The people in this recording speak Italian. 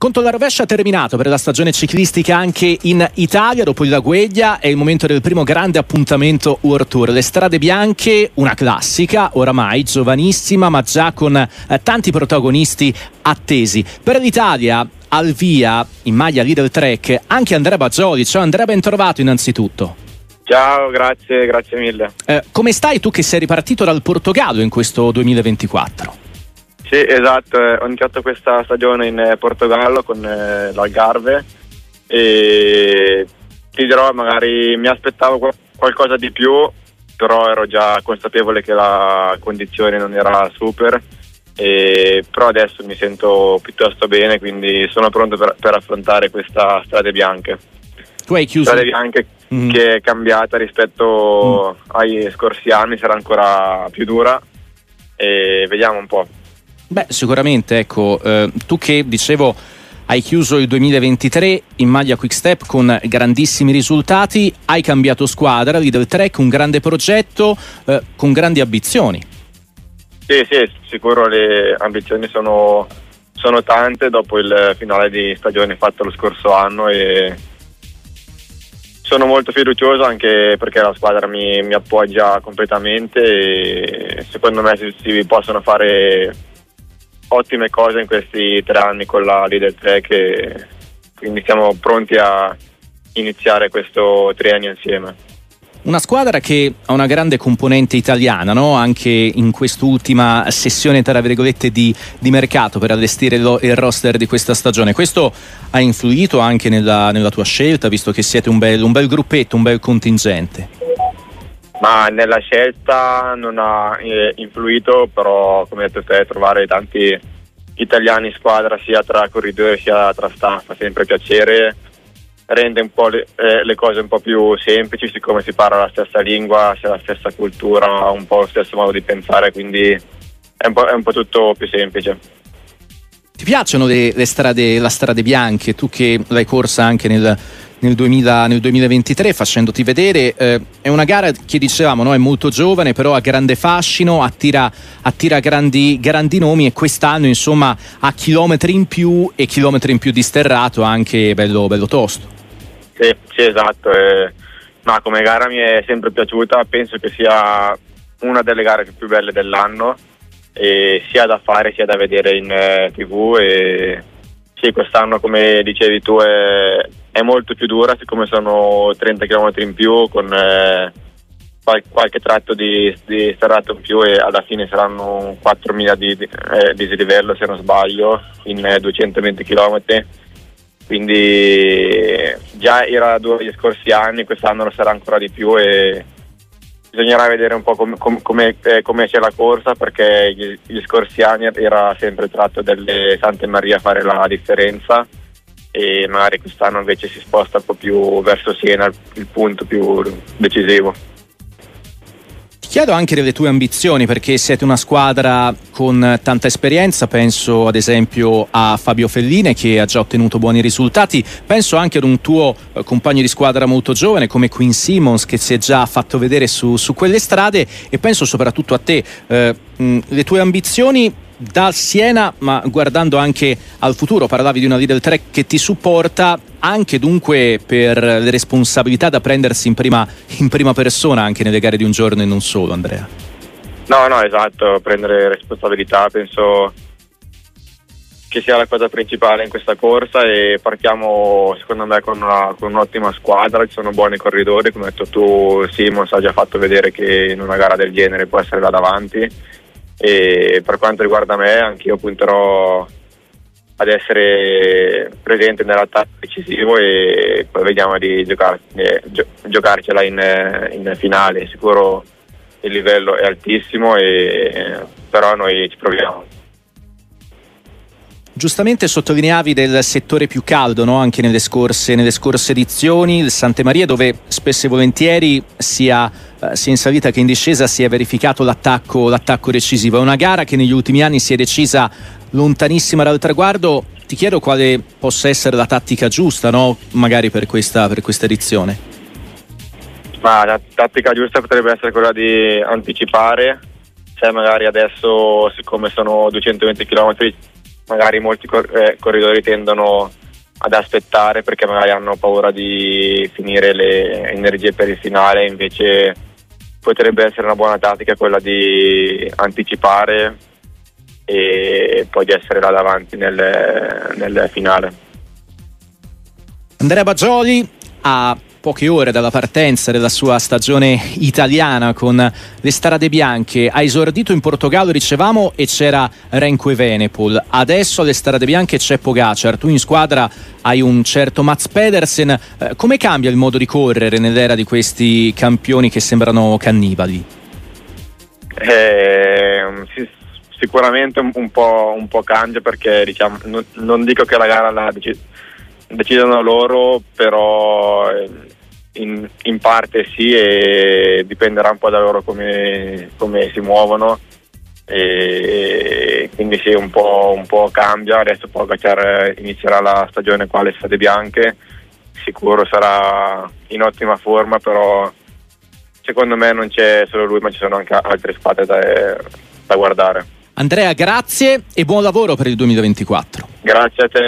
Conto la rovescia terminato per la stagione ciclistica anche in Italia. Dopo il Lagueglia è il momento del primo grande appuntamento World Tour. Le strade bianche, una classica, oramai giovanissima, ma già con eh, tanti protagonisti attesi. Per l'Italia, al via, in maglia leader track, anche Andrea Baggioli. Ciao Andrea, ben trovato innanzitutto. Ciao, grazie, grazie mille. Eh, come stai tu che sei ripartito dal Portogallo in questo 2024? Sì, esatto, ho iniziato questa stagione in eh, Portogallo con eh, l'Algarve e ti dirò, magari mi aspettavo qualcosa di più, però ero già consapevole che la condizione non era super, e, però adesso mi sento piuttosto bene, quindi sono pronto per, per affrontare questa strade bianche. Tu hai chiuso? Strade bianche mm. che è cambiata rispetto mm. ai scorsi anni, sarà ancora più dura e vediamo un po'. Beh, sicuramente, ecco, eh, tu che dicevo hai chiuso il 2023 in maglia Quick Step con grandissimi risultati, hai cambiato squadra, leader track, un grande progetto eh, con grandi ambizioni. Sì, sì, sicuro le ambizioni sono, sono tante dopo il finale di stagione fatto lo scorso anno e sono molto fiducioso anche perché la squadra mi, mi appoggia completamente e secondo me si, si possono fare ottime cose in questi tre anni con la Leader 3 che quindi siamo pronti a iniziare questo triennio insieme. Una squadra che ha una grande componente italiana, no? anche in quest'ultima sessione tra virgolette di, di mercato per allestire lo, il roster di questa stagione. Questo ha influito anche nella, nella tua scelta, visto che siete un bel, un bel gruppetto, un bel contingente? Ma nella scelta non ha eh, influito, però come hai detto te, trovare tanti italiani in squadra sia tra corridori sia tra staff fa sempre piacere, rende un po' le, eh, le, cose un po' più semplici, siccome si parla la stessa lingua, ha la stessa cultura, un po' lo stesso modo di pensare, quindi è un po', è un po tutto più semplice. Ti piacciono le, le strade, la strade bianche? Tu che l'hai corsa anche nel nel, 2000, nel 2023 facendoti vedere. Eh, è una gara che dicevamo no? è molto giovane, però ha grande fascino, attira, attira grandi, grandi, nomi e quest'anno insomma ha chilometri in più e chilometri in più di sterrato anche bello, bello tosto. Sì, sì esatto. Eh, ma come gara mi è sempre piaciuta, penso che sia una delle gare più belle dell'anno, sia da fare sia da vedere in eh, tv. E sì, quest'anno come dicevi tu è, è molto più dura siccome sono 30 km in più con eh, qualche tratto di, di sterrato in più e alla fine saranno 4.000 di, di, eh, dislivello se non sbaglio in eh, 220 km quindi già era dura gli scorsi anni quest'anno lo sarà ancora di più e bisognerà vedere un po' com, com, come, eh, come, c'è la corsa perché gli, gli scorsi anni era sempre tratto delle Sante Maria a fare la differenza e magari quest'anno invece si sposta un po' più verso Siena, il punto più decisivo. Ti chiedo anche delle tue ambizioni perché siete una squadra con tanta esperienza, penso ad esempio a Fabio Felline che ha già ottenuto buoni risultati, penso anche ad un tuo eh, compagno di squadra molto giovane come Quinn Simmons che si è già fatto vedere su, su quelle strade e penso soprattutto a te, eh, le tue ambizioni da Siena, ma guardando anche al futuro, parlavi di una Lidl 3 che ti supporta anche dunque per le responsabilità da prendersi in prima, in prima persona anche nelle gare di un giorno e non solo, Andrea. No, no, esatto, prendere responsabilità penso che sia la cosa principale in questa corsa e partiamo secondo me con, una, con un'ottima squadra, ci sono buoni corridori, come hai detto tu Simons ha già fatto vedere che in una gara del genere può essere là davanti e per quanto riguarda me anch'io punterò ad essere presente nell'attacco decisivo e poi vediamo di giocar- eh, gio- giocarcela in, in, finale. Sicuro il livello è altissimo, e, però noi ci proviamo. Giustamente sottolineavi del settore più caldo no? anche nelle scorse, nelle scorse, edizioni, il Sante Maria, dove spesso e volentieri sia, eh, sia in salita che in discesa si è verificato l'attacco, l'attacco decisivo. È una gara che negli ultimi anni si è decisa lontanissima dal traguardo. Ti chiedo quale possa essere la tattica giusta, no? magari per questa, per questa edizione. Ma la tattica giusta potrebbe essere quella di anticipare, cioè magari adesso siccome sono 220 km magari molti cor- eh, corridori tendono ad aspettare perché magari hanno paura di finire le energie per il finale, invece potrebbe essere una buona tattica quella di anticipare e poi di essere là davanti nel, nel finale. Andrea Bagioli ha poche ore dalla partenza della sua stagione italiana con le Strade Bianche. Ha esordito in Portogallo, dicevamo, e c'era Renko e Venepol. Adesso alle Strade Bianche c'è Pogacar. Tu in squadra hai un certo Mats Pedersen. Eh, come cambia il modo di correre nell'era di questi campioni che sembrano cannibali? Eh, sì, sicuramente un, po', un, po', cambia perché diciamo, non, non dico che la gara la decidono loro, però eh, in, in, parte sì e dipenderà un po' da loro come, come si muovono. E quindi sì un po', un po', cambia. Adesso Pogacar inizierà la stagione qua alle Strade Bianche. Sicuro sarà in ottima forma però secondo me non c'è solo lui ma ci sono anche altre squadre da, da guardare. Andrea grazie e buon lavoro per il 2024 grazie a te